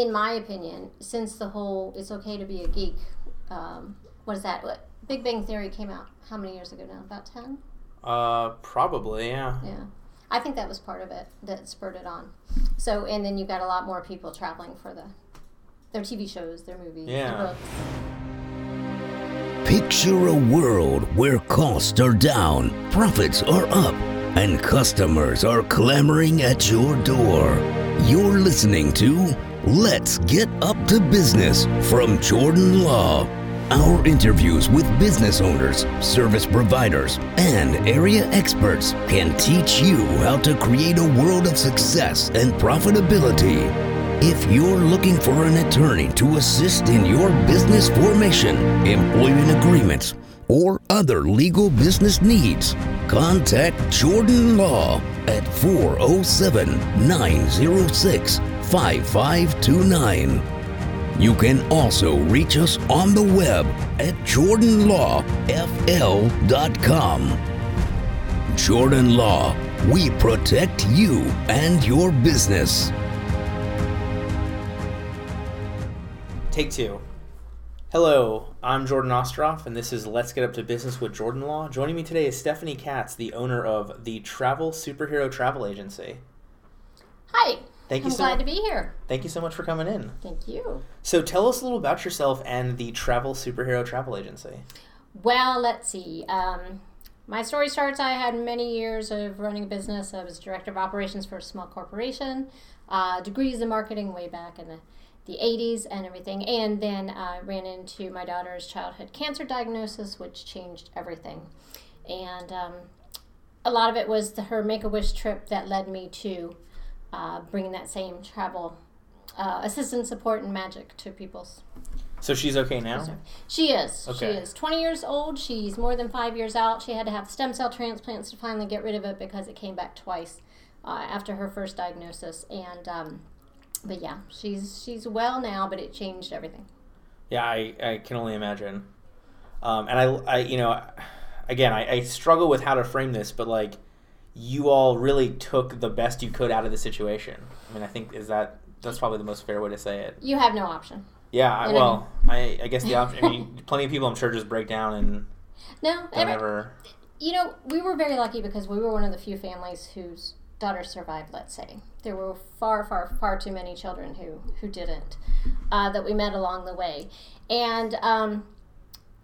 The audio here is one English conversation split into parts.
in my opinion, since the whole "it's okay to be a geek," um, what is that? What Big Bang Theory came out how many years ago now? About ten. Uh, probably, yeah. Yeah. I think that was part of it that spurred it on. So, and then you've got a lot more people traveling for the their TV shows, their movies, Yeah. their books. Picture a world where costs are down, profits are up, and customers are clamoring at your door. You're listening to Let's Get Up to Business from Jordan Law. Our interviews with business owners, service providers, and area experts can teach you how to create a world of success and profitability. If you're looking for an attorney to assist in your business formation, employment agreements, or other legal business needs, contact Jordan Law at 407 906 5529. You can also reach us on the web at jordanlawfl.com. Jordan Law, we protect you and your business. Take two. Hello, I'm Jordan Ostroff, and this is Let's Get Up to Business with Jordan Law. Joining me today is Stephanie Katz, the owner of the Travel Superhero Travel Agency. Hi. Thank you I'm so glad mu- to be here. Thank you so much for coming in. Thank you. So, tell us a little about yourself and the Travel Superhero Travel Agency. Well, let's see. Um, my story starts. I had many years of running a business. I was director of operations for a small corporation, uh, degrees in marketing way back in the, the 80s and everything. And then I ran into my daughter's childhood cancer diagnosis, which changed everything. And um, a lot of it was the, her Make a Wish trip that led me to uh, bringing that same travel uh, assistance, support, and magic to people's So, she's okay now? she is. She is 20 years old. She's more than five years out. She had to have stem cell transplants to finally get rid of it because it came back twice uh, after her first diagnosis. And um, but yeah, she's she's well now, but it changed everything. Yeah, I, I can only imagine. Um, and I, I, you know, again, I, I struggle with how to frame this, but like, you all really took the best you could out of the situation. I mean, I think is that that's probably the most fair way to say it. You have no option. Yeah, I, well, I, I guess the option. I mean, plenty of people, I'm sure, just break down and No, every, ever. you know, we were very lucky because we were one of the few families whose daughter survived. Let's say there were far, far, far too many children who who didn't uh, that we met along the way, and um,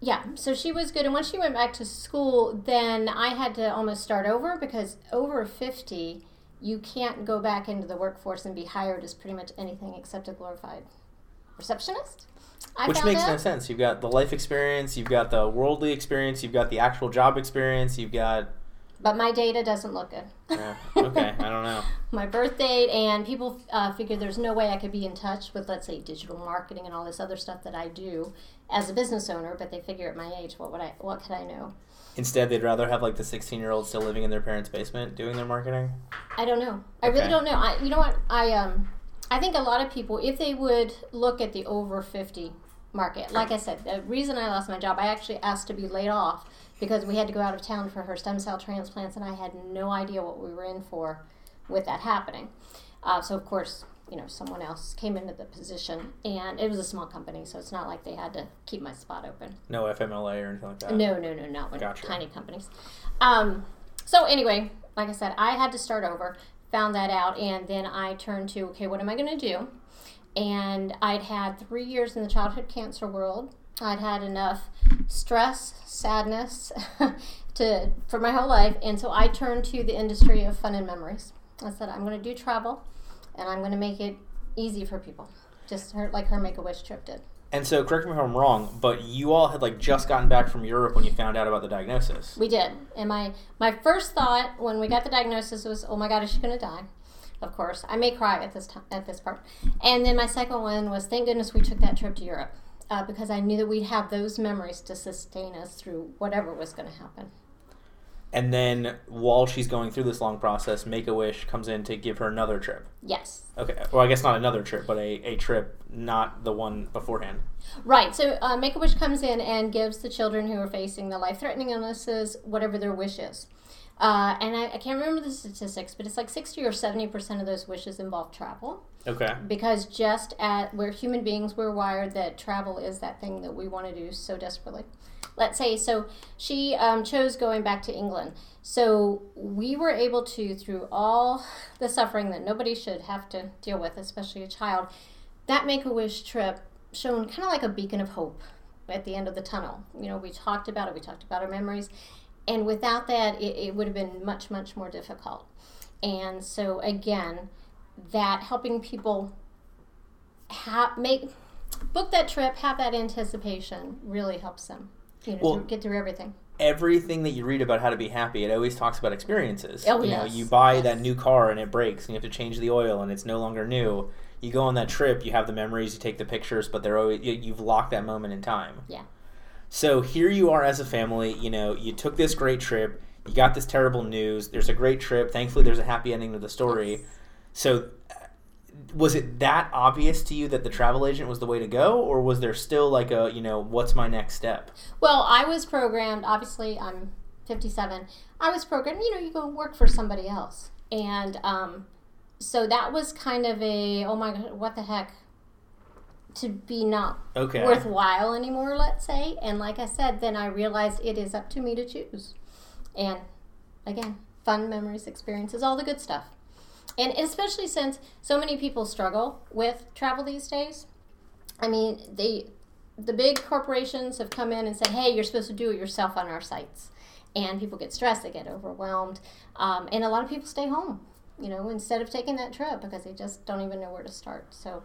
yeah, so she was good. And once she went back to school, then I had to almost start over because over fifty, you can't go back into the workforce and be hired as pretty much anything except a glorified receptionist. I Which makes out. no sense. You've got the life experience, you've got the worldly experience, you've got the actual job experience, you've got. But my data doesn't look good. Yeah, okay, I don't know. my birth date, and people uh, figure there's no way I could be in touch with, let's say, digital marketing and all this other stuff that I do as a business owner. But they figure at my age, what would I, what could I know? Instead, they'd rather have like the 16 year old still living in their parents' basement doing their marketing. I don't know. I really don't know. I, you know what? I um, I think a lot of people, if they would look at the over fifty market, like I said, the reason I lost my job, I actually asked to be laid off because we had to go out of town for her stem cell transplants, and I had no idea what we were in for with that happening. Uh, so of course, you know, someone else came into the position, and it was a small company, so it's not like they had to keep my spot open. No FMLA or anything like that. No, no, no, not when Gotcha. tiny companies. Um, so anyway, like I said, I had to start over. Found that out, and then I turned to okay, what am I going to do? And I'd had three years in the childhood cancer world. I'd had enough stress, sadness to for my whole life, and so I turned to the industry of fun and memories. I said I'm going to do travel, and I'm going to make it easy for people, just her, like her Make a Wish trip did. And so, correct me if I'm wrong, but you all had like just gotten back from Europe when you found out about the diagnosis. We did. And my my first thought when we got the diagnosis was, "Oh my God, is she going to die?" Of course, I may cry at this time at this part. And then my second one was, "Thank goodness we took that trip to Europe," uh, because I knew that we'd have those memories to sustain us through whatever was going to happen. And then, while she's going through this long process, Make a Wish comes in to give her another trip. Yes. Okay, well, I guess not another trip, but a, a trip, not the one beforehand. Right. So uh, Make a Wish comes in and gives the children who are facing the life threatening illnesses whatever their wish is. Uh, and I, I can't remember the statistics, but it's like 60 or 70% of those wishes involve travel. Okay. Because just at where human beings we're wired that travel is that thing that we want to do so desperately. Let's say, so she um, chose going back to England. So we were able to, through all the suffering that nobody should have to deal with, especially a child, that Make a Wish trip shone kind of like a beacon of hope at the end of the tunnel. You know, we talked about it, we talked about our memories, and without that, it, it would have been much, much more difficult. And so, again, that helping people have make book that trip, have that anticipation, really helps them. You know, Well- get through everything. Everything that you read about how to be happy, it always talks about experiences. Oh, you know, you buy Yes. that new car and it breaks, and you have to change the oil, and it's no longer new. You go on that trip, you have the memories, you take the pictures, but they're always you, you've locked that moment in time. Yeah. So here you are as a family. You know, you took this great trip. You got this terrible news. There's a great trip. Thankfully, there's a happy ending to the story. So, uh, was it that obvious to you that the travel agent was the way to go, or was there still like a you know what's my next step? Well, I was programmed, obviously, I'm 57. I was programmed, you know, you go work for somebody else. And um, so that was kind of a, oh my God, what the heck, to be not Okay. worthwhile anymore, let's say. And like I said, then I realized it is up to me to choose. And again, fun memories, experiences, all the good stuff. And especially since so many people struggle with travel these days. I mean, they the big corporations have come in and said, "Hey, you're supposed to do it yourself on our sites," and people get stressed, they get overwhelmed, um, and a lot of people stay home. You know, instead of taking that trip because they just don't even know where to start. So,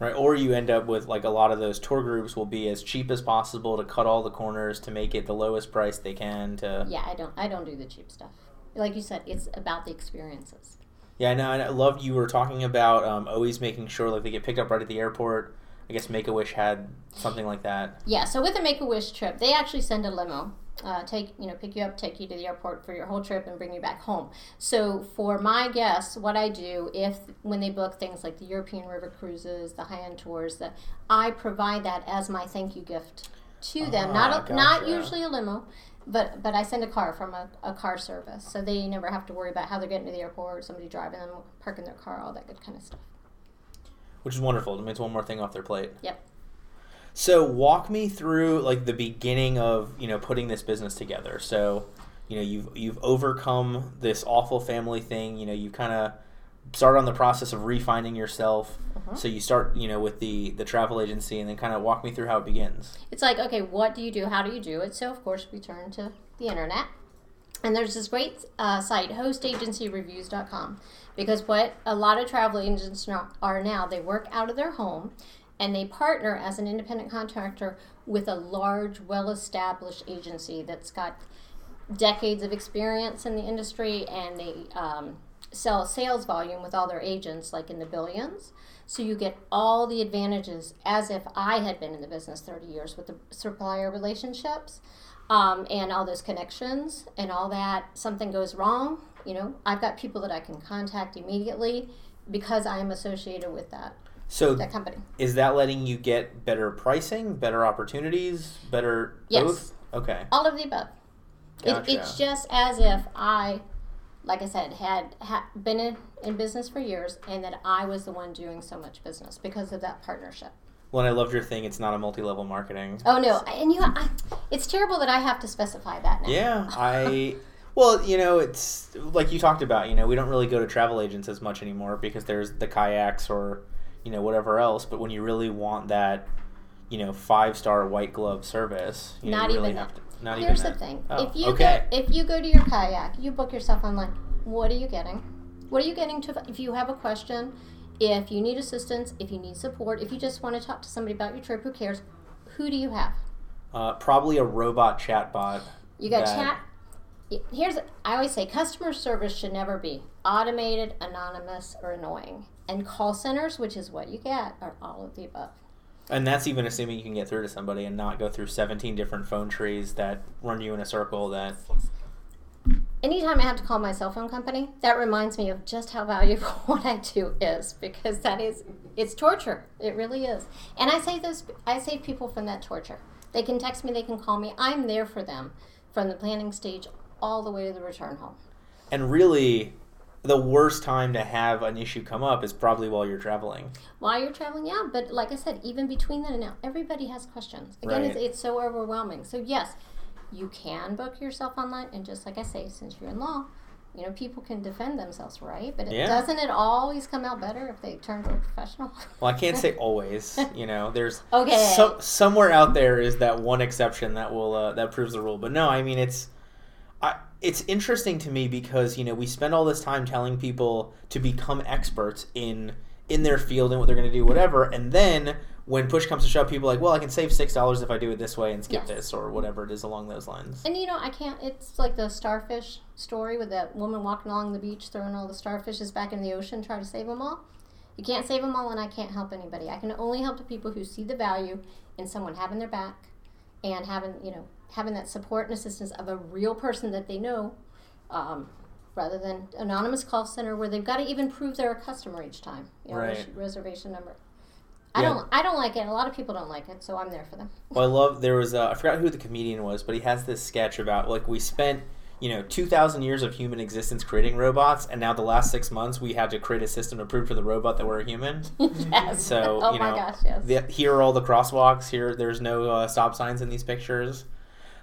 Right, or you end up with like a lot of those tour groups will be as cheap as possible to cut all the corners to make it the lowest price they can to yeah, I don't, I don't do the cheap stuff. Like you said, it's about the experiences. Yeah, I know. and I love you were talking about um, always making sure like they get picked up right at the airport. I guess Make a Wish had something like that. Yeah, so with a Make a Wish trip, they actually send a limo, uh, take you know, pick you up, take you to the airport for your whole trip, and bring you back home. So for my guests, what I do if when they book things like the European river cruises, the high end tours, that I provide that as my thank you gift to them. Ah, not a, not usually a limo. But, but I send a car from a, a car service, so they never have to worry about how they're getting to the airport, somebody driving them, parking their car, all that good kind of stuff. which is wonderful. It means one more thing off their plate. Yep. So walk me through like the beginning of you know putting this business together. So you know you've you've overcome this awful family thing. You know you kind of start on the process of refining yourself. So you start you know with the the travel agency, and then kind of walk me through how it begins. it's like okay what do you do how do you do it so of course we turn to the internet and there's this great uh, site hostagencyreviews.com because what a lot of travel agents are now they work out of their home and they partner as an independent contractor with a large well-established agency that's got decades of experience in the industry and they um, sell sales volume with all their agents like in the billions. So you get all the advantages as if i had been in the business 30 years with the supplier relationships um, and all those connections and all that. Something goes wrong you know i've got people that i can contact immediately because i am associated with that So that company is that letting you get better pricing, better opportunities, better Yes. both? Okay. all of the above it, it's just as if i like i said had, been in, in business for years and that i was the one doing so much business because of that partnership Well, and I loved your thing. It's not a multi-level marketing. oh no and you I, it's terrible that i have to specify that now Yeah, I. Well, you know, it's like you talked about. You know, we don't really go to travel agents as much anymore because there's the kayaks or, you know, whatever else. But when you really want that, you know, five star white glove service, you, know, Not you really even have that. to. Not here's even the that. thing Oh, if you okay. go, if you go to your kayak you book yourself online what are you getting what are you getting to if you have a question if you need assistance if you need support if you just want to talk to somebody about your trip who cares who do you have Uh, probably a robot chatbot. You got that- chat. Here's I always say customer service should never be automated, anonymous, or annoying. And call centers, which is what you get, are all of the above. And that's even assuming you can get through to somebody and not go through 17 different phone trees that run you in a circle that. Anytime I have to call my cell phone company, that reminds me of just how valuable what I do is because that is it's torture. It really is. And I save those I save people from that torture. They can text me, they can call me. I'm there for them from the planning stage all the way to the return home. And really, the worst time to have an issue come up is probably while you're traveling. While you're traveling, yeah. But like I said, even between then and now, everybody has questions. Again, it's, Right. it's so overwhelming. So yes, you can book yourself online, and just like I say, since you're in law, you know people can defend themselves, right? But it, Yeah. doesn't it always come out better if they turn to a professional? Well, I can't say always. You know, there's Okay. so, somewhere out there is that one exception that will uh, that proves the rule. But no, I mean it's it's interesting to me because you know we spend all this time telling people to become experts in in their field and what they're going to do, whatever, and then when push comes to shove, people are like, well, I can save six dollars if I do it this way and skip Yes. this or whatever it is along those lines. And you know, I can't. It's like the starfish story with that woman walking along the beach, throwing all the starfishes back in the ocean, trying to save them all. You can't save them all, and I can't help anybody. I can only help the people who see the value in someone having their back and having, you know, having that support and assistance of a real person that they know, um, rather than anonymous call center where they've got to even prove they're a customer each time. You know, Right. reservation number. I Yeah. don't. I don't like it. A lot of people don't like it, so I'm there for them. Well, I love there was uh, I forgot who the comedian was, but he has this sketch about like we spent you know two thousand years of human existence creating robots, and now the last six months we had to create a system to prove to the robot that we're a human. yes. So oh you my know, gosh, yes. the, here are all the crosswalks. Here, there's no uh, stop signs in these pictures.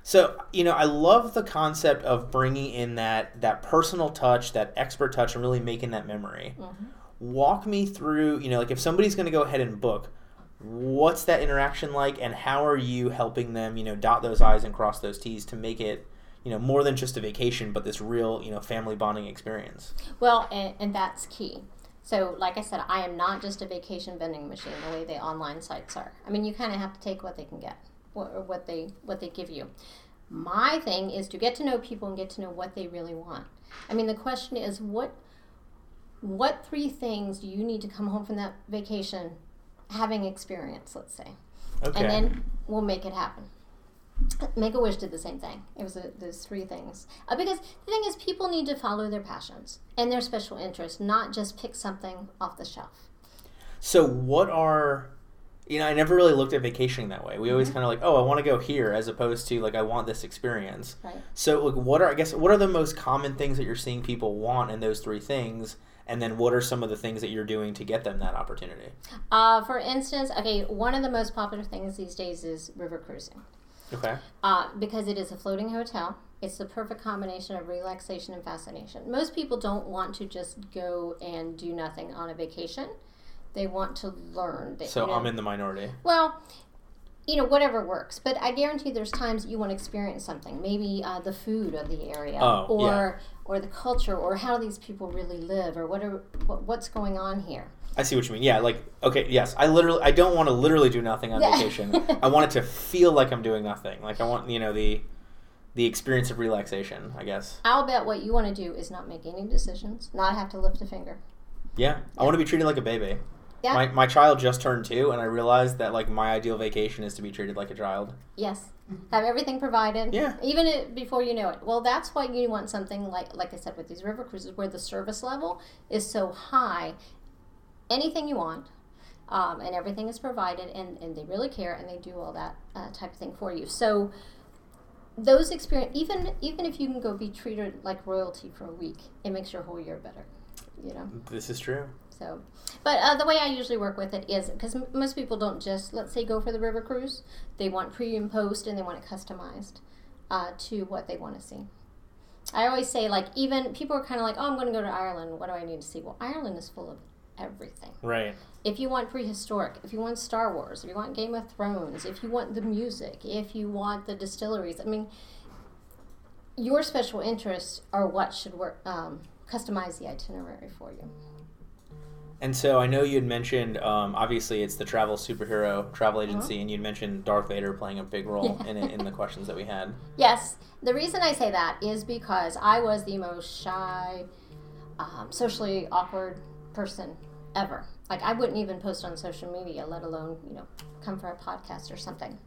So you know, I love the concept of bringing in that that personal touch, that expert touch, and really making that memory. Mm-hmm. Walk me through, you know, like if somebody's going to go ahead and book, what's that interaction like, and how are you helping them, you know, dot those i's and cross those t's to make it, you know, more than just a vacation, but this real, you know, family bonding experience. Well, and, and that's key. So, like I said, I am not just a vacation vending machine the way the online sites are. I mean, you kind of have to take what they can get, or what they what they give you. My thing is to get to know people and get to know what they really want. I mean, the question is what what three things do you need to come home from that vacation having experience, let's say, Okay. and then we'll make it happen. Make a Wish did the same thing. It was a, those three things. Uh, because the thing is, people need to follow their passions and their special interests, not just pick something off the shelf. So what are you know, I never really looked at vacationing that way. We always kind of like, oh, I want to go here, as opposed to like, I want this experience. Right. So, like, what are I guess what are the most common things that you're seeing people want in those three things, and then what are some of the things that you're doing to get them that opportunity? Uh, for instance, okay, one of the most popular things these days is river cruising. Okay. uh, because it is a floating hotel. It's the perfect combination of relaxation and fascination. Most people don't want to just go and do nothing on a vacation. They want to learn. They, So you know- I'm in the minority. well, you know, whatever works. But I guarantee there's times you want to experience something. Maybe uh, the food of the area, Oh, or yeah. or the culture, or how these people really live, or what are, what, what's going on here. I see what you mean. Yeah, like okay, yes. I literally, I don't want to literally do nothing on vacation. I want it to feel like I'm doing nothing. Like I want, you know, the the experience of relaxation. I guess. I'll bet what you want to do is not make any decisions, not have to lift a finger. Yeah, I want to be treated like a baby. Yeah. My my child just turned two, and I realized that like my ideal vacation is to be treated like a child. Yes. Have everything provided. Yeah. Even it, before you know it. Well, that's why you want something like, like I said, with these river cruises, where the service level is so high. Anything you want, um, and everything is provided, and, and they really care, and they do all that uh, type of thing for you. So those experience, even even if you can go be treated like royalty for a week, it makes your whole year better. You know. This is true. So, but uh, the way I usually work with it is because m- most people don't just let's say go for the river cruise. They want pre and post, and they want it customized uh, to what they want to see. I always say like even people are kind of like, oh, I'm going to go to Ireland. What do I need to see? Well, Ireland is full of everything. Right. If you want prehistoric, if you want Star Wars, if you want Game of Thrones, if you want the music, if you want the distilleries, I mean, your special interests are what should work um, customize the itinerary for you. And so I know you had mentioned, um, obviously, it's the travel superhero travel Uh-huh. agency, and you'd mentioned Darth Vader playing a big role in it in the questions that we had. Yes, the reason I say that is because I was the most shy, um, socially awkward person ever. Like I wouldn't even post on social media, let alone you know come for a podcast or something.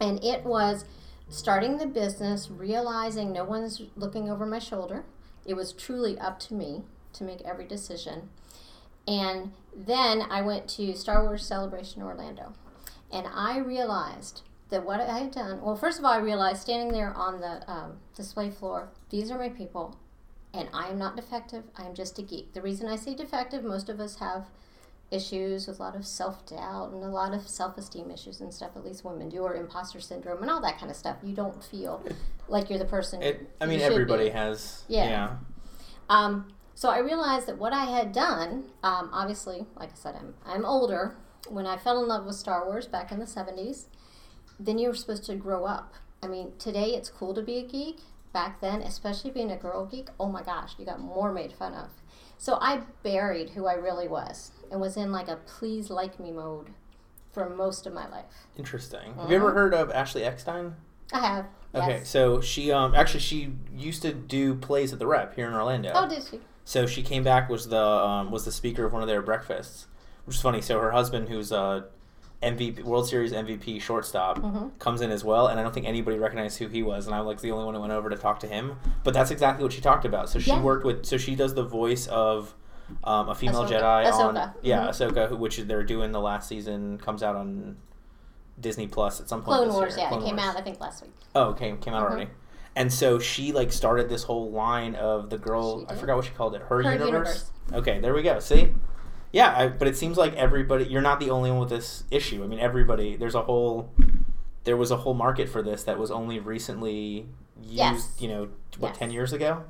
And it was starting the business, realizing no one's looking over my shoulder. It was truly up to me to make every decision. And then I went to Star Wars Celebration Orlando. And I realized that what I had done. Well, first of all, I realized standing there on the um, display floor, these are my people, and I am not defective. I am just a geek. The reason I say defective, most of us have issues with a lot of self doubt and a lot of self esteem issues and stuff. At least women do, or imposter syndrome and all that kind of stuff. You don't feel like you're the person. It, I mean, everybody be. has. Yeah. Yeah. Um, so I realized that what I had done, um, obviously, like I said, I'm, I'm older. When I fell in love with Star Wars back in the 70s, then you were supposed to grow up. I mean, today it's cool to be a geek. Back then, especially being a girl geek, oh my gosh, you got more made fun of. So I buried who I really was and was in like a please like me mode for most of my life. Interesting. Have you ever heard of Ashley Eckstein? I have. Okay, Yes. so she um actually she used to do plays at the Rep here in Orlando. Oh, did she? So she came back was the um, was the speaker of one of their breakfasts, which is funny. So her husband, who's a MVP World Series MVP shortstop, Mm-hmm. comes in as well, and I don't think anybody recognized who he was, and I'm like the only one who went over to talk to him. But that's exactly what she talked about. So she Yeah. worked with, so she does the voice of um, a female Ahsoka. Jedi on Ahsoka. yeah Mhm. Ahsoka, who, which they're doing the last season comes out on Disney Plus at some point. Clone this Wars, year. yeah, Clone it came Wars. out, I think, last week. Oh, okay, came out Mhm. already. And so she like started this whole line of the girl. I forgot what she called it. Her, Her universe. universe. Okay, there we go. See, yeah, I, but it seems like everybody. You're not the only one with this issue. I mean, everybody. There's a whole. There was a whole market for this that was only recently used. Yes. You know, what Yes. ten years ago?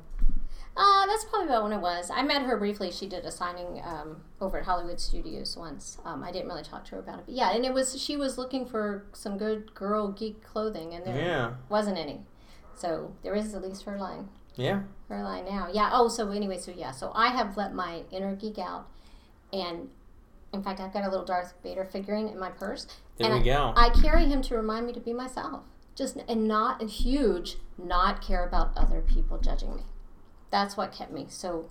Uh, that's probably about when it was. I met her briefly. She did a signing um, over at Hollywood Studios once. Um, I didn't really talk to her about it, but yeah, and it was she was looking for some good girl geek clothing, and there Yeah, wasn't any. So there is at least her line, yeah. her line now. Yeah. Oh, so anyway, so yeah, so I have let my inner geek out, and in fact, I've got a little Darth Vader figurine in my purse. There and we go. I carry him to remind me to be myself, just and not a huge, not care about other people judging me. That's what kept me so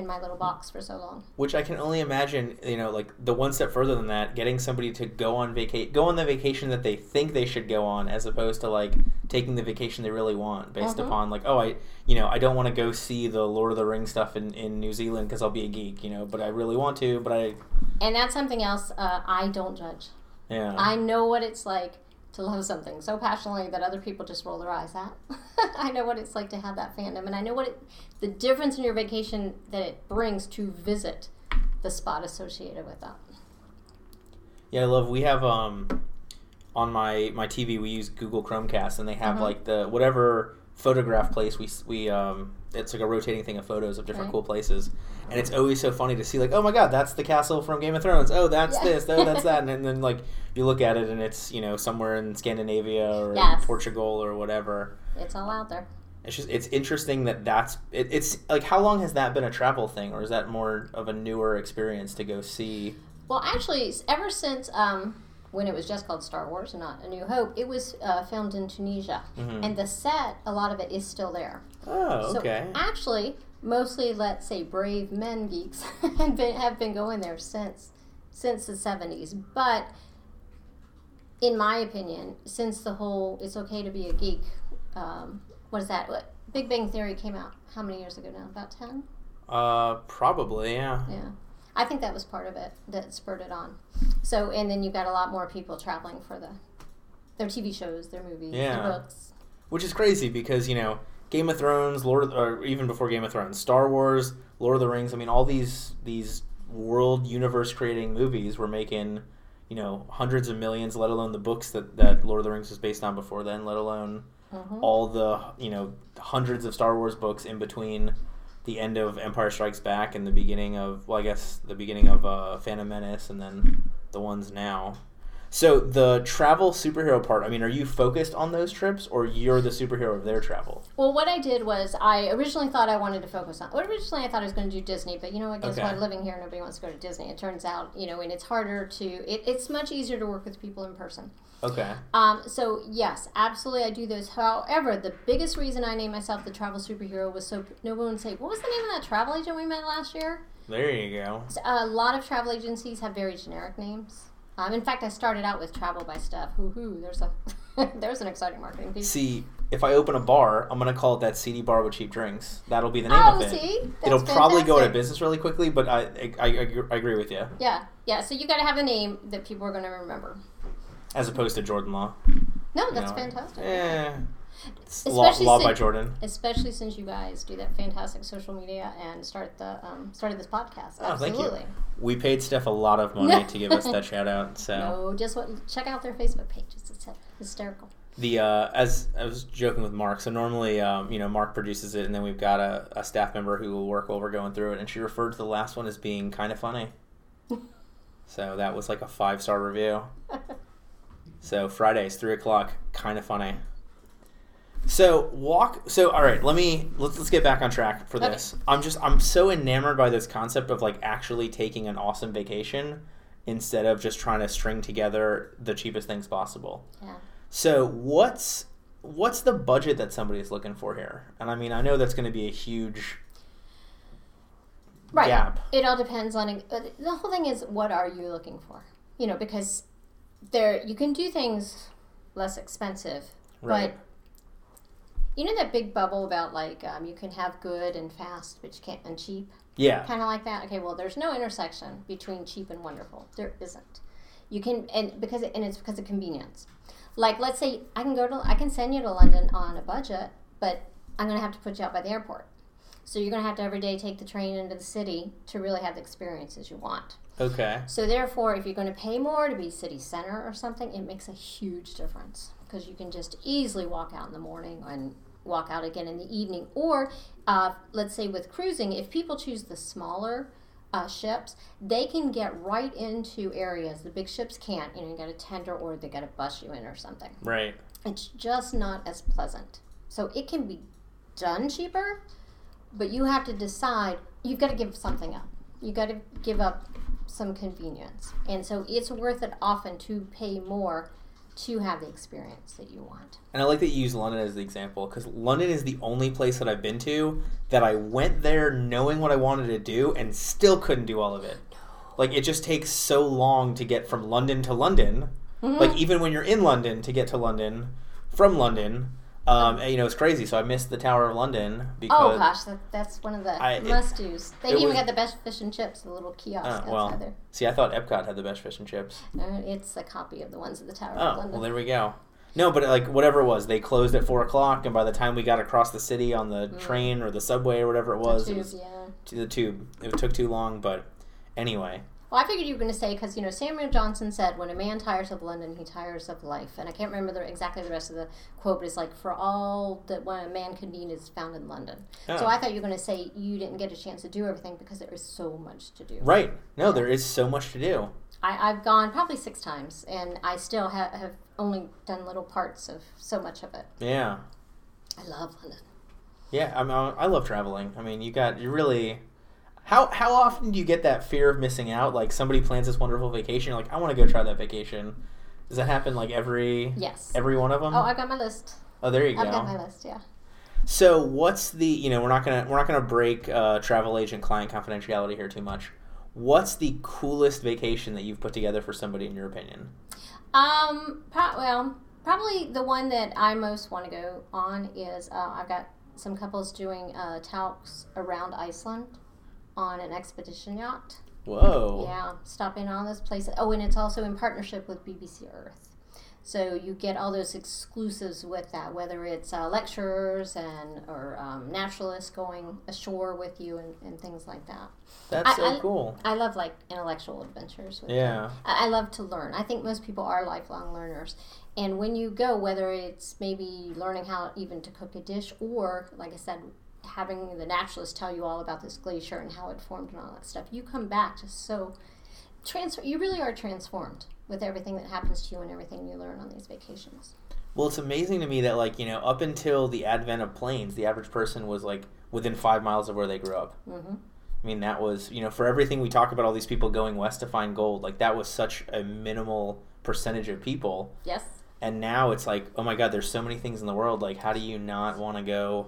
in my little box for so long. Which I can only imagine, you know, like the one step further than that, getting somebody to go on vacate, go on the vacation that they think they should go on, as opposed to like taking the vacation they really want, based Mhm. upon like, oh, I, you know, I don't want to go see the Lord of the Rings stuff in in New Zealand because I'll be a geek, you know, but I really want to, but I, And that's something else uh, I don't judge. yeah, I know what it's like to love something so passionately that other people just roll their eyes at. I know what it's like to have that fandom, and I know what it, the difference in your vacation that it brings to visit the spot associated with that. yeah, I love. We have um, on my my TV we use Google Chromecast, and they have Mhm. like the whatever photograph place we we um, it's like a rotating thing of photos of different Right. cool places, and it's always so funny to see like, oh my god, that's the castle from Game of Thrones. Oh, that's Yeah. this. Oh, that's that. And then like you look at it, and it's you know somewhere in Scandinavia or Yes. Portugal or whatever. It's all out there. It's just it's interesting that that's it, it's like how long has that been a travel thing, or is that more of a newer experience to go see? Well, actually, ever since um, when it was just called Star Wars and not A New Hope, it was uh, filmed in Tunisia, Mhm. and the set, a lot of it is still there. Oh, okay. So actually, mostly, let's say, brave men geeks have been have been going there since since the seventies. But in my opinion, since the whole "it's okay to be a geek," um, what is that? What Big Bang Theory came out how many years ago now? About ten. uh, probably yeah. Yeah. I think that was part of it that spurred it on. So, and then you've got a lot more people traveling for the their TV shows, their movies, Yeah. their books. which is crazy because you know Game of Thrones, Lord, of, or even before Game of Thrones, Star Wars, Lord of the Rings. I mean, all these these world universe creating movies were making you know hundreds of millions. Let alone the books that that Lord of the Rings was based on before then. Let alone Mhm. all the you know hundreds of Star Wars books in between the end of Empire Strikes Back and the beginning of well, I guess the beginning of uh, Phantom Menace, and then the ones now. So the travel superhero part. I mean, are you focused on those trips, or you're the superhero of their travel? Well, what I did was I originally thought I wanted to focus on. Well, originally I thought I was going to do Disney, but you know what? Guess Okay. what? Living here, nobody wants to go to Disney. It turns out, you know, and it's harder to. It, it's much easier to work with people in person. Okay. Um, so yes, absolutely, I do those. However, the biggest reason I named myself the travel superhero was so no one would say, "What was the name of that travel agent we met last year?" There you go. So, a lot of travel agencies have very generic names. Um, in fact, I started out with Travel by Steph. Hoo hoo! There's a there's an exciting marketing piece. See, if I open a bar, I'm gonna call it that seedy bar with cheap drinks. That'll be the name Oh, of it. see, That's It'll probably go out of business really quickly, but I I, I, I agree with you. Yeah, yeah. So you got to have a name that people are going to remember. As opposed to Jordan Law. No, you that's know, fantastic. Eh, it's law, Especially law by Jordan. Especially since you guys do that fantastic social media and start the um, started this podcast. Oh, thank you. Absolutely. We paid Steph a lot of money to give us that shout out. So No, just what check out their Facebook page. It's, it's hysterical. the uh, as I was joking with Mark. So normally, um, you know, Mark produces it, and then we've got a, a staff member who will work while we're going through it. And she referred to the last one as being kind of funny. so that was like a five star review. So Fridays, three o'clock, kind of funny. So walk. So all right, let me let's let's get back on track for Okay. this. I'm just I'm so enamored by this concept of like actually taking an awesome vacation instead of just trying to string together the cheapest things possible. Yeah. So what's what's the budget that somebody is looking for here? And I mean, I know that's going to be a huge Right. gap. It all depends on uh, the whole thing is what are you looking for? You know, because there you can do things less expensive, Right. but you know that big bubble about like um, you can have good and fast, but you can't and cheap, Yeah. kind of like that. Okay, well, there's no intersection between cheap and wonderful. There isn't. You can and because and it's because of convenience. Like let's say I can go to I can send you to London on a budget, but I'm gonna have to put you out by the airport. So you're gonna have to every day take the train into the city to really have the experiences you want. Okay. So therefore, if you're going to pay more to be city center or something, it makes a huge difference because you can just easily walk out in the morning and walk out again in the evening. Or uh, let's say with cruising, if people choose the smaller uh, ships, they can get right into areas the big ships can't. You know, you got a tender or they got to bus you in or something. Right. It's just not as pleasant. So it can be done cheaper, but you have to decide you've got to give something up. You got to give up some convenience. And so it's worth it often to pay more to have the experience that you want. And I like that you use London as the example because London is the only place that I've been to that I went there knowing what I wanted to do and still couldn't do all of it. Like it just takes so long to get from London to London. Mm-hmm. Like even when you're in London to get to London from London, um, and, you know it's crazy. So I missed the Tower of London because Oh gosh, that, that's one of the I- must dos. They even was- got the best fish and chips, the little kiosk uh, outside well, there. see, I thought Epcot had the best fish and chips. Uh, it's a copy of the ones at the Tower of Oh, London. well, there we go. No, but like whatever it was, they closed at four o'clock, and by the time we got across the city on the train or the subway or whatever it was, The it was yeah. to the tube. It took too long, but anyway, Well, I figured you were going to say because you know Samuel Johnson said, "When a man tires of London, he tires of life." And I can't remember the, exactly the rest of the quote, but it's like, "For all that when a man can need is found in London." So Oh. I thought you were going to say you didn't get a chance to do everything because there is so much to do. right? No, there is so much to do. I, I've gone probably six times, and I still ha- have only done little parts of so much of it. Yeah, I love London. yeah. I mean, I love traveling. I mean, you got you really. How how often do you get that fear of missing out? Like somebody plans this wonderful vacation, you're like I want to go try that vacation. Does that happen like every Yes. every one of them? Oh, I've got my list. oh, there you go. I've got my list. Yeah. So what's the you know we're not gonna we're not gonna break uh, travel agent client confidentiality here too much. What's the coolest vacation that you've put together for somebody in your opinion? Um. Pro- well, probably the one that I most want to go on is uh, I've got some couples doing uh, talks around Iceland on an expedition yacht. Whoa. Yeah, stopping on those places. Oh, and it's also in partnership with BBC Earth. So you get all those exclusives with that, whether it's uh, lecturers and or um, naturalists going ashore with you and, and things like that. That's I- so I- cool. I love like intellectual adventures. With Yeah. I I love to learn. I think most people are lifelong learners. And when you go, whether it's maybe learning how even to cook a dish or, like I said, having the naturalist tell you all about this glacier and how it formed and all that stuff, you come back just so transfer. You really are transformed with everything that happens to you and everything you learn on these vacations. Well, it's amazing to me that like you know up until the advent of planes, the average person was like within five miles of where they grew up. hmm I mean, that was you know for everything we talk about all these people going west to find gold, like that was such a minimal percentage of people. Yes. and now it's like oh my god there's so many things in the world like how do you not want to go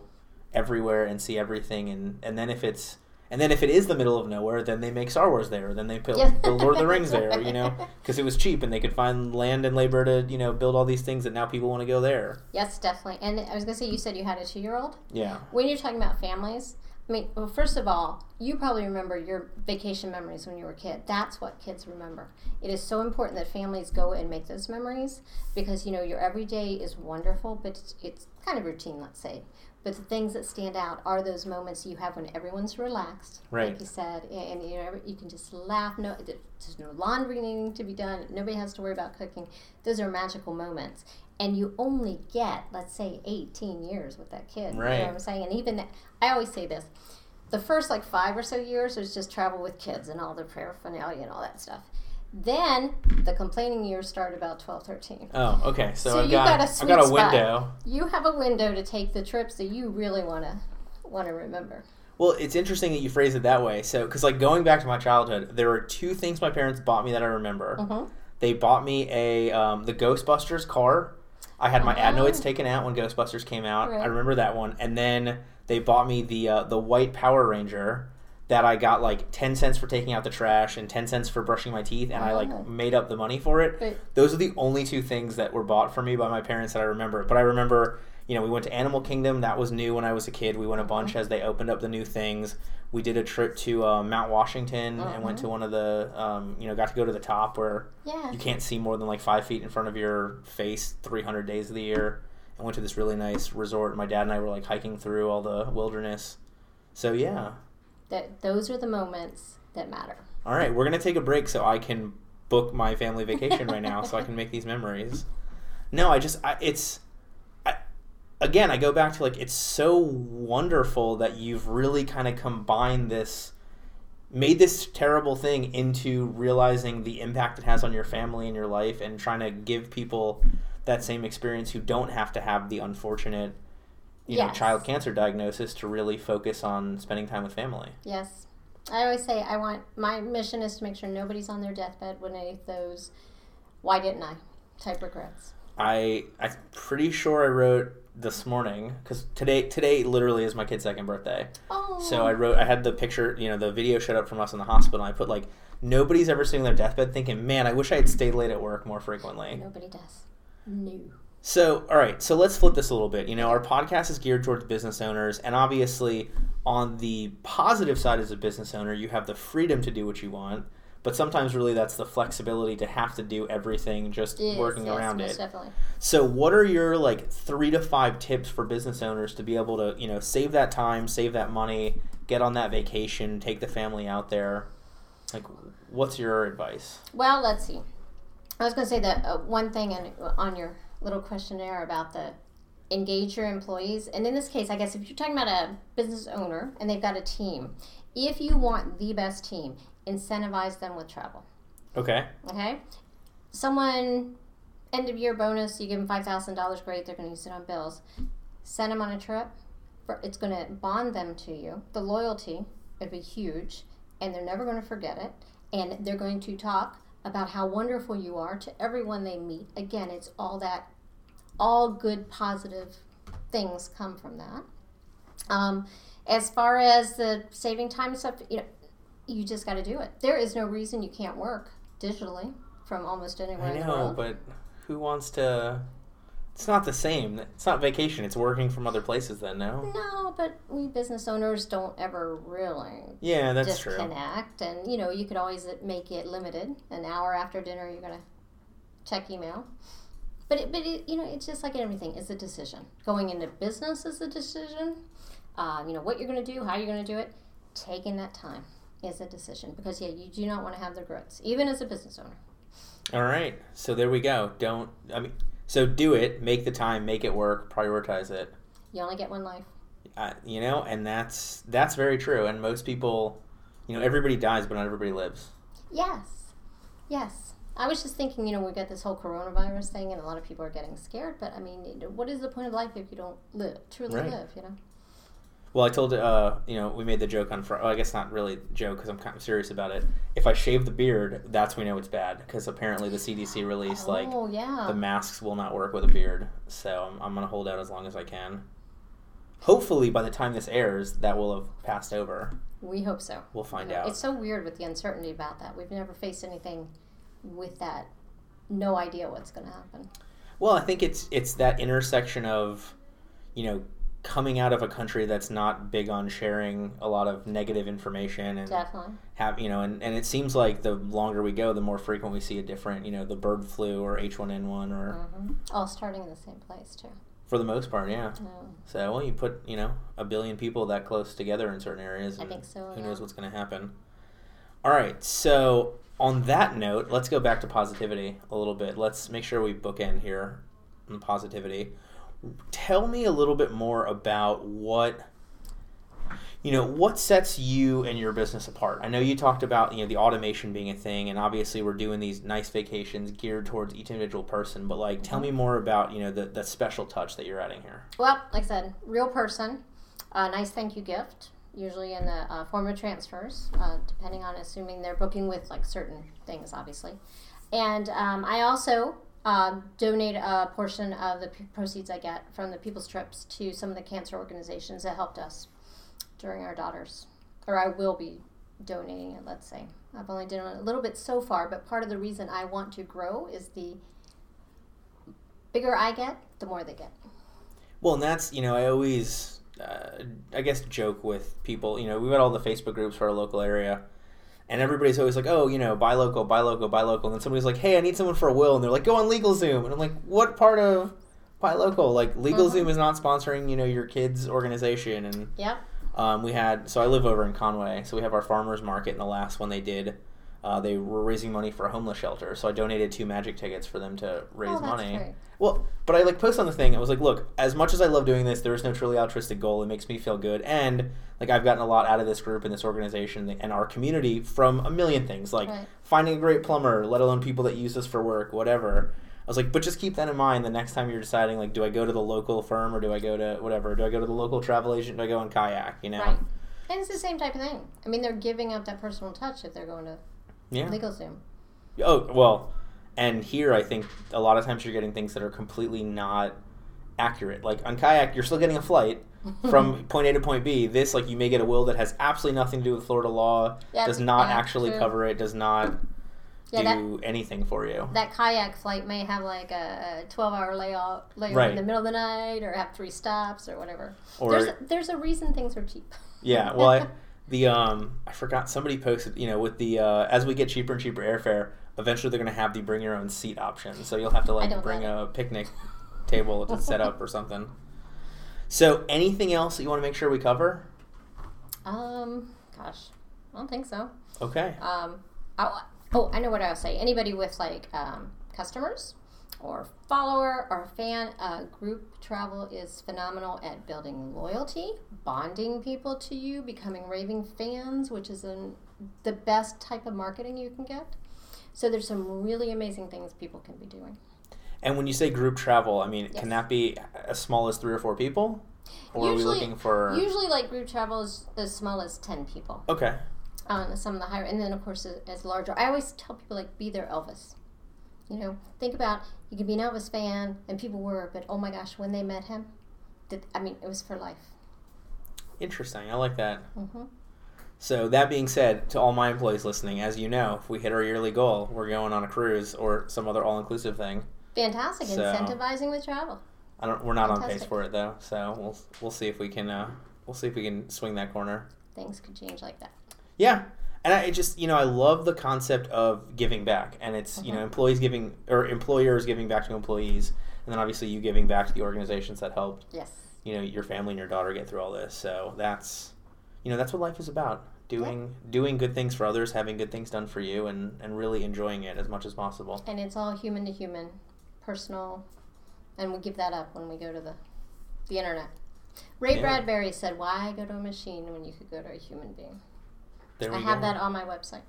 everywhere and see everything and and then if it's and then if it is the middle of nowhere then they make star wars there then they build, build lord of the rings there you know because it was cheap and they could find land and labor to you know build all these things that now people want to go there Yes, definitely. And I was going to say, you said you had a two year old. yeah When you're talking about families, I mean, well, first of all, you probably remember your vacation memories when you were a kid. That's what kids remember. It is so important that families go and make those memories because, you know, your everyday is wonderful, but it's, it's kind of routine, let's say. But the things that stand out are those moments you have when everyone's relaxed, Right. like you said, and, and you know you can just laugh. No, there's no laundry needing to be done. Nobody has to worry about cooking. Those are magical moments, and you only get, let's say, 18 years with that kid. You know Right. what I'm saying? And even I always say this: the first like five or so years was just travel with kids and all the paraphernalia and all that stuff. Then the complaining years start about 12, 13. Oh, okay. So, So I've you got, got a I've sweet got a spot. window. You have a window to take the trips that you really want to want to remember. Well, it's interesting that you phrase it that way. So, because like going back to my childhood, there were two things my parents bought me that I remember. Mhm. They bought me a um, the Ghostbusters car. I had my Oh. adenoids taken out when Ghostbusters came out. I remember that one. And then they bought me the uh, the white Power Ranger that I got like ten cents for taking out the trash and ten cents for brushing my teeth, and I like made up the money for it. Right. Those are the only two things that were bought for me by my parents that I remember. But I remember, you know, we went to Animal Kingdom. That was new when I was a kid. We went a bunch as they opened up the new things. We did a trip to uh, Mount Washington and went to one of the, um, you know, got to go to the top where Yeah. you can't see more than like five feet in front of your face 300 days of the year. And went to this really nice resort. My dad and I were like hiking through all the wilderness. So yeah. That those are the moments that matter. All right, we're gonna take a break so I can book my family vacation right now, so I can make these memories. No, I just I, it's I, again I go back to like it's so wonderful that you've really kind of combined this, made this terrible thing into realizing the impact it has on your family and your life, and trying to give people that same experience who don't have to have the unfortunate, you know, child cancer diagnosis to really focus on spending time with family. Yes. I always say I want my mission is to make sure nobody's on their deathbed with any of those why didn't I type regrets. I I'm pretty sure I wrote this morning because today today literally is my kid's second birthday. Oh. So I wrote I had the picture you know the video showed up from us in the hospital. And I put like nobody's ever sitting on their deathbed thinking man I wish I had stayed late at work more frequently. nobody does. No. So, all right, so let's flip this a little bit. You know, our podcast is geared towards business owners, and obviously, on the positive side as a business owner, you have the freedom to do what you want, but sometimes, really, that's the flexibility to have to do everything just Yes, working yes, around it. Definitely. So, what are your like three to five tips for business owners to be able to, you know, save that time, save that money, get on that vacation, take the family out there? Like, what's your advice? Well, let's see. I was going to say that uh, one thing in, on your little questionnaire about the engage your employees, and in this case, I guess if you're talking about a business owner and they've got a team, if you want the best team, incentivize them with travel. Okay. Okay, someone end of year bonus, you give them five thousand dollars, great. They're going to use it on bills. Send them on a trip. For, it's going to bond them to you. The loyalty would be huge, and they're never going to forget it. And they're going to talk about how wonderful you are to everyone they meet. Again, it's all that, all good positive things come from that. Um, as far as the saving time stuff, you know, you just got to do it. There is no reason you can't work digitally from almost anywhere I know, but who wants to? It's not the same. It's not vacation. It's working from other places. Then no. no, but we business owners don't ever really Yeah, that's true. disconnect, and you know, you could always make it limited. An hour after dinner, you're gonna check email. But it, but it, you know, it's just like everything. It's a decision. Going into business is a decision. Um, you know what you're gonna do, how you're gonna do it. Taking that time is a decision because yeah, you do not want to have the regrets, even as a business owner. All right, so there we go. Don't. I mean, so do it. Make the time. Make it work. Prioritize it. You only get one life. Uh, you know, and that's that's very true. And most people, you know, everybody dies, but not everybody lives. Yes. Yes. I was just thinking, you know, we've got this whole coronavirus thing, and a lot of people are getting scared. But I mean, what is the point of life if you don't live, truly Right. live? You know. Well, I told uh, you know, we made the joke on Friday. I guess not really joke because I'm kind of serious about it. If I shave the beard, that's when we know it's bad because apparently the CDC released like oh yeah. the masks will not work with a beard. So I'm, I'm gonna hold out as long as I can. Hopefully, by the time this airs, that will have passed over. we hope so. We'll find You out. It's so weird with the uncertainty about that. We've never faced anything with that. No idea what's going to happen. Well, I think it's it's that intersection of, you know, coming out of a country that's not big on sharing a lot of negative information and Definitely. have you know and, and it seems like the longer we go the more frequent we see a different you know the bird flu or h1n1 or hmm All starting in the same place too. for the most part yeah No. so well you put you know a billion people that close together in certain areas I think so, who yeah. knows what's going to happen all right so on that note let's go back to positivity a little bit let's make sure we bookend here on positivity tell me a little bit more about what you know what sets you and your business apart? I know you talked about you know the automation being a thing and obviously we're doing these nice vacations geared towards each individual person but like tell me more about you know the, the special touch that you're adding here. Well, like I said, real person, a nice thank you gift, usually in the uh, form of transfers, uh, depending on assuming they're booking with like certain things, obviously. And um, I also um, donate a portion of the p- proceeds I get from the people's trips to some of the cancer organizations that helped us during our daughters, or I will be donating it. Let's say I've only done it a little bit so far, but part of the reason I want to grow is the bigger I get, the more they get. Well, and that's you know I always uh, I guess joke with people. You know we've got all the Facebook groups for our local area, and everybody's always like, oh, you know, buy local, buy local, buy local. And then somebody's like, hey, I need someone for a will, and they're like, go on LegalZoom, and I'm like, what part of buy local? Like LegalZoom is not sponsoring you know your kids' organization, and yeah. um, we had so I live over in Conway, so we have our farmers market, and the last one they did. Uh, they were raising money for a homeless shelter, so I donated two magic tickets for them to raise Oh, money. great. Well, but I like post on the thing. I was like, look, as much as I love doing this, there is no truly altruistic goal. It makes me feel good, and like I've gotten a lot out of this group and this organization and our community from a million things, like Right. finding a great plumber, let alone people that use us for work, whatever. I was like, but just keep that in mind the next time you're deciding, like, do I go to the local firm or do I go to whatever? Do I go to the local travel agent? Do I go on kayak? You know? Right. And it's the same type of thing. I mean, they're giving up that personal touch if they're going to Yeah. LegalZoom. Oh well, and here I think a lot of times you're getting things that are completely not accurate. Like on kayak, you're still getting a flight from point A to point B. This, like, you may get a will that has absolutely nothing to do with Florida law. Yeah, does not yeah, actually true. cover it. Does not Yeah, that- do anything for you. That kayak flight may have like a 12 hour layover Right. in the middle of the night or have three stops or whatever. Or- there's, there's a reason things are cheap. Yeah, well, I, the um, I forgot somebody posted. You know, with the uh, as we get cheaper and cheaper airfare, eventually they're going to have the bring your own seat option. So you'll have to like bring a picnic table to set up or something. So anything else that you want to make sure we cover? Um, gosh, I don't think so. Okay. Um, I, oh, I know what I'll say. Anybody with like um, customers or follower or fan, uh, group travel is phenomenal at building loyalty, bonding people to you, becoming raving fans, which is an, the best type of marketing you can get. So there's some really amazing things people can be doing. And when you say group travel, I mean, Yes. can that be as small as three or four people, or are we Usually- looking for? Usually, like group travel is as small as ten people. Okay. on some of the higher, and then of course as, as larger. I always tell people like be their Elvis. You know, think about you could be an Elvis fan, and people were, but oh my gosh, when they met him, did I mean it was for life. Interesting. I like that. hmm So that being said, to all my employees listening, as you know, if we hit our yearly goal, we're going on a cruise or some other all-inclusive thing. Fantastic, So- incentivizing with travel. I don't. We're not on pace for it though, so we'll we'll see if we can uh, we'll see if we can swing that corner. Things could change like that. Yeah, and I just you know I love the concept of giving back, and it's you know employees giving or employers giving back to employees, and then obviously you giving back to the organizations that helped Yes. you know your family and your daughter get through all this. So that's you know that's what life is about doing doing good things for others, having good things done for you, and and really enjoying it as much as possible. And it's all human to human, personal, and we give that up when we go to the the internet. Ray Yeah. Bradbury said, "Why go to a machine when you could go to a human being?" There I have go. that on my website.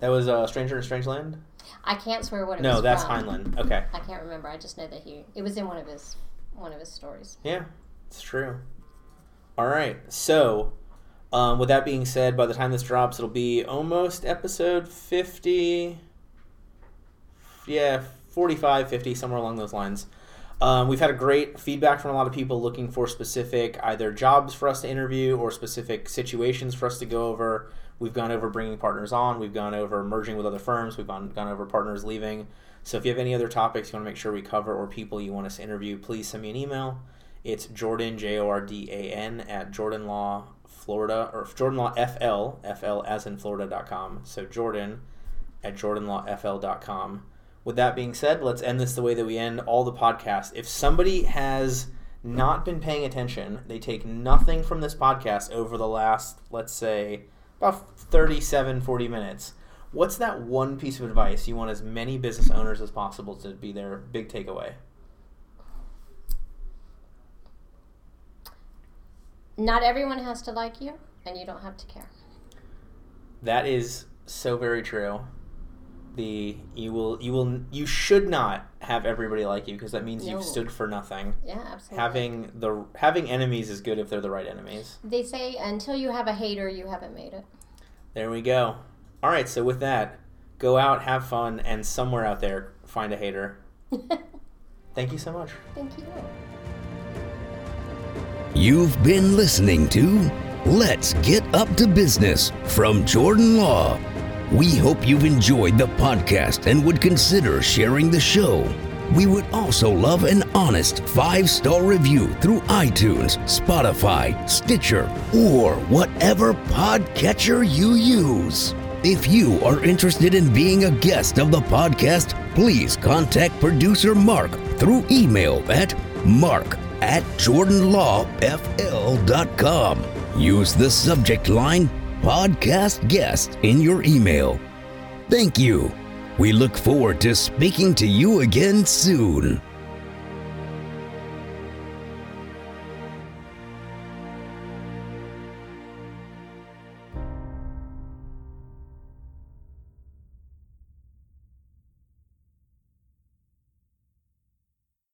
That was uh, Stranger in Strange Land. I can't swear what it No, was No, that's from. Heinlein. Okay. I can't remember. I just know that he it was in one of his one of his stories. Yeah, it's true. All right. So, um, with that being said, by the time this drops, it'll be almost episode 50. Yeah, 45, 50, somewhere along those lines. Um, we've had a great feedback from a lot of people looking for specific either jobs for us to interview or specific situations for us to go over. We've gone over bringing partners on. We've gone over merging with other firms. We've gone, gone over partners leaving. So if you have any other topics you want to make sure we cover or people you want us to interview, please send me an email It's Jordan J O R D A N at Jordan Law Florida or Jordan Law FL FL as in Florida.com. So Jordan at jordanlawfl.com. With that being said, let's end this the way that we end all the podcasts. If somebody has not been paying attention, they take nothing from this podcast over the last, let's say, about 37, 40 minutes. What's that one piece of advice you want as many business owners as possible to be their big takeaway? Not everyone has to like you, and you don't have to care. That is so very true. The you will you will you should not have everybody like you because that means No. you've stood for nothing. Yeah, absolutely. Having the having enemies is good if they're the right enemies. They say until you have a hater, you haven't made it. There we go. All right, so with that, go out, have fun, and somewhere out there find a hater. Thank you so much. Thank you. You've been listening to Let's Get Up to Business from Jordan Law. We hope you've enjoyed the podcast and would consider sharing the show. We would also love an honest five star review through iTunes, Spotify, Stitcher, or whatever podcatcher you use. If you are interested in being a guest of the podcast, please contact producer Mark through email at mark at jordanlawfl.com. Use the subject line podcast guest in your email. Thank you. We look forward to speaking to you again soon.